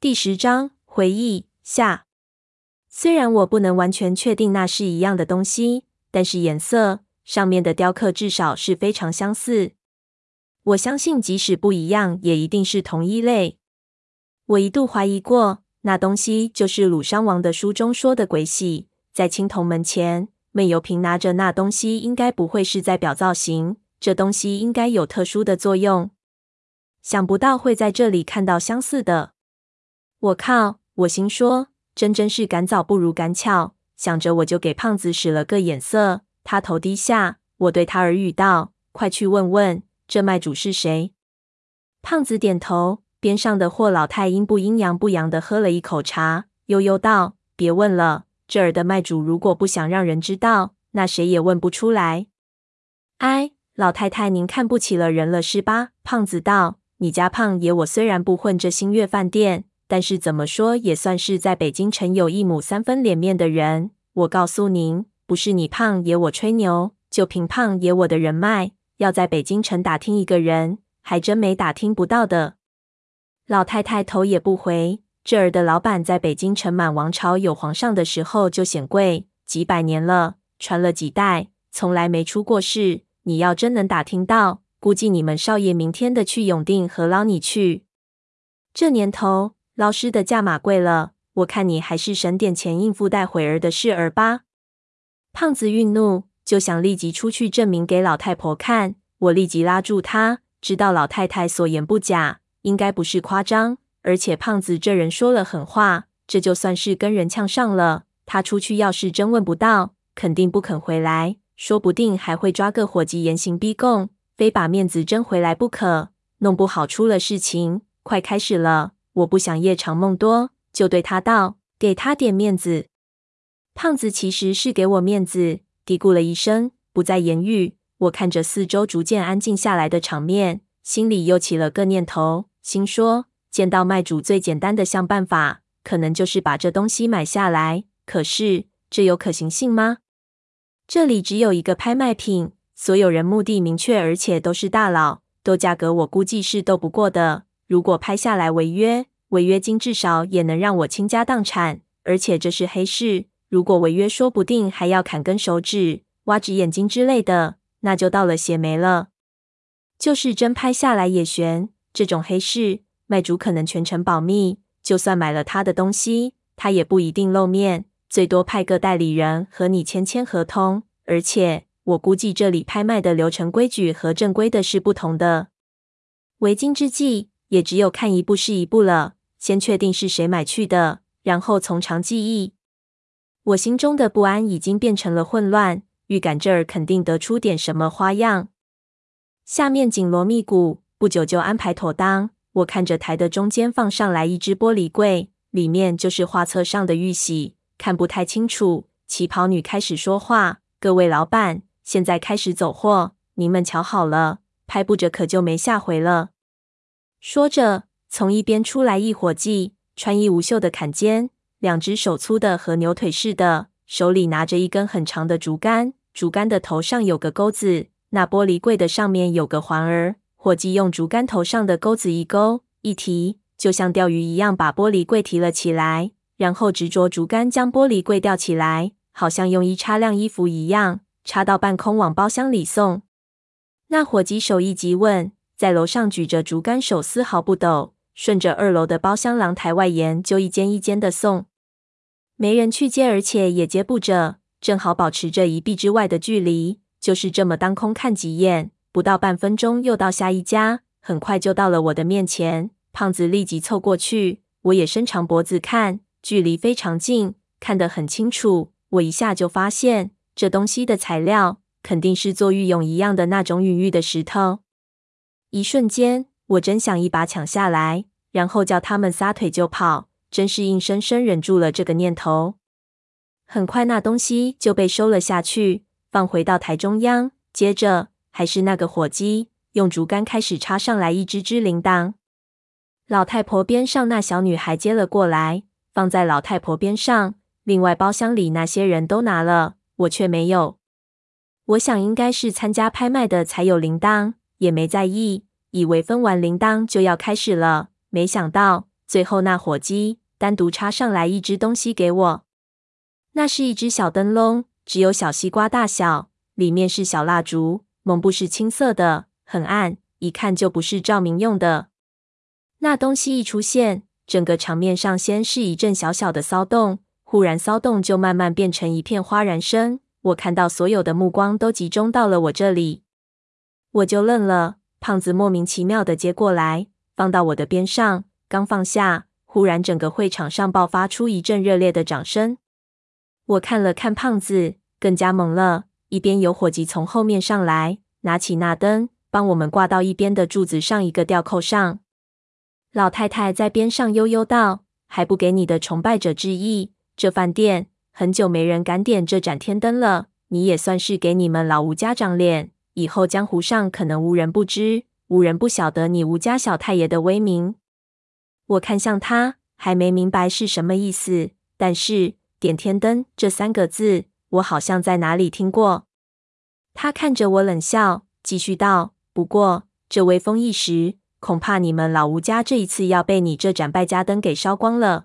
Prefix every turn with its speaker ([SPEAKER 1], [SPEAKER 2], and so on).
[SPEAKER 1] 第十章回忆下。虽然我不能完全确定那是一样的东西，但是颜色上面的雕刻至少是非常相似。我相信，即使不一样，也一定是同一类。我一度怀疑过，那东西就是鲁殇王的书中说的鬼玺。在青铜门前，闷油瓶拿着那东西，应该不会是在表造型。这东西应该有特殊的作用。想不到会在这里看到相似的。我靠！我心说，真真是赶早不如赶巧。想着，我就给胖子使了个眼色。他头低下，我对他耳语道：“快去问问，这卖主是谁？”胖子点头。边上的霍老太阴不阴阳不阳的喝了一口茶，悠悠道：“别问了，这儿的卖主如果不想让人知道，那谁也问不出来。”哎，老太太，您看不起了人了是吧？胖子道：“你家胖爷我虽然不混这星月饭店，但是怎么说也算是在北京城有一亩三分脸面的人。我告诉您，不是你胖爷我吹牛，就凭胖爷我的人脉，要在北京城打听一个人，还真没打听不到的。”老太太头也不回。这儿的老板在北京城满王朝有皇上的时候就显贵，几百年了，传了几代，从来没出过事。你要真能打听到，估计你们少爷明天的去永定河捞你去？这年头老师的价码贵了，我看你还是省点钱应付待会儿的事儿吧。胖子愠怒，就想立即出去证明给老太婆看。我立即拉住他，知道老太太所言不假。应该不是夸张，而且胖子这人说了狠话，这就算是跟人呛上了。他出去要是真问不到，肯定不肯回来，说不定还会抓个伙计严刑逼供，非把面子争回来不可。弄不好出了事情，快开始了，我不想夜长梦多，就对他道：“给他点面子。”胖子其实是给我面子，嘀咕了一声，不再言语。我看着四周逐渐安静下来的场面，心里又起了个念头。心说，见到卖主最简单的想办法，可能就是把这东西买下来。可是，这有可行性吗？这里只有一个拍卖品，所有人目的明确，而且都是大佬，斗价格我估计是斗不过的。如果拍下来违约，违约金至少也能让我倾家荡产。而且这是黑市，如果违约，说不定还要砍根手指、挖只眼睛之类的，那就倒了血霉了。就是真拍下来也悬。这种黑市，卖主可能全程保密，就算买了他的东西，他也不一定露面，最多派个代理人和你签签合同。而且，我估计这里拍卖的流程规矩和正规的是不同的。为今之计，也只有看一步是一步了。先确定是谁买去的，然后从长计议。我心中的不安已经变成了混乱，预感这儿肯定得出点什么花样。下面紧锣密鼓。不久就安排妥当。我看着台的中间放上来一只玻璃柜，里面就是画册上的玉玺，看不太清楚。旗袍女开始说话：“各位老板，现在开始走货，您们瞧好了，拍不着可就没下回了。”说着，从一边出来一伙计，穿衣无袖的坎肩，两只手粗的和牛腿似的，手里拿着一根很长的竹竿，竹竿的头上有个钩子，那玻璃柜的上面有个环儿。伙计用竹竿头上的钩子一勾一提，就像钓鱼一样，把玻璃柜提了起来，然后执着竹竿将玻璃柜吊起来，好像用衣插晾衣服一样，插到半空往包厢里送。那伙计手艺极稳，在楼上举着竹竿，手丝毫不抖，顺着二楼的包厢廊台外沿就一间一间的送。没人去接，而且也接不着，正好保持着一臂之外的距离，就是这么当空看几眼。不到半分钟，又到下一家，很快就到了我的面前。胖子立即凑过去，我也伸长脖子看，距离非常近，看得很清楚。我一下就发现，这东西的材料肯定是做玉俑一样的那种允玉的石头。一瞬间，我真想一把抢下来，然后叫他们撒腿就跑，真是硬生生忍住了这个念头。很快，那东西就被收了下去，放回到台中央，接着。还是那个伙计用竹竿开始插上来一只只铃铛，老太婆边上那小女孩接了过来，放在老太婆边上。另外包厢里那些人都拿了，我却没有。我想应该是参加拍卖的才有铃铛，也没在意，以为分完铃铛就要开始了。没想到最后那火鸡单独插上来一只东西给我。那是一只小灯笼，只有小西瓜大小，里面是小蜡烛，蒙布是青色的，很暗，一看就不是照明用的。那东西一出现，整个场面上先是一阵小小的骚动，忽然骚动就慢慢变成一片哗然声。我看到所有的目光都集中到了我这里，我就愣了。胖子莫名其妙的接过来，放到我的边上，刚放下，忽然整个会场上爆发出一阵热烈的掌声。我看了看胖子，更加懵了。一边有伙计从后面上来，拿起那灯，帮我们挂到一边的柱子上一个吊扣上。老太太在边上悠悠道：“还不给你的崇拜者致意？这饭店很久没人敢点这盏天灯了，你也算是给你们老吴家长脸。以后江湖上可能无人不知，无人不晓得你吴家小太爷的威名。”我看向他，还没明白是什么意思，但是“点天灯”这三个字，我好像在哪里听过。他看着我冷笑，继续道：“不过这威风一时。”恐怕你们老吴家这一次要被你这盏败家灯给烧光了。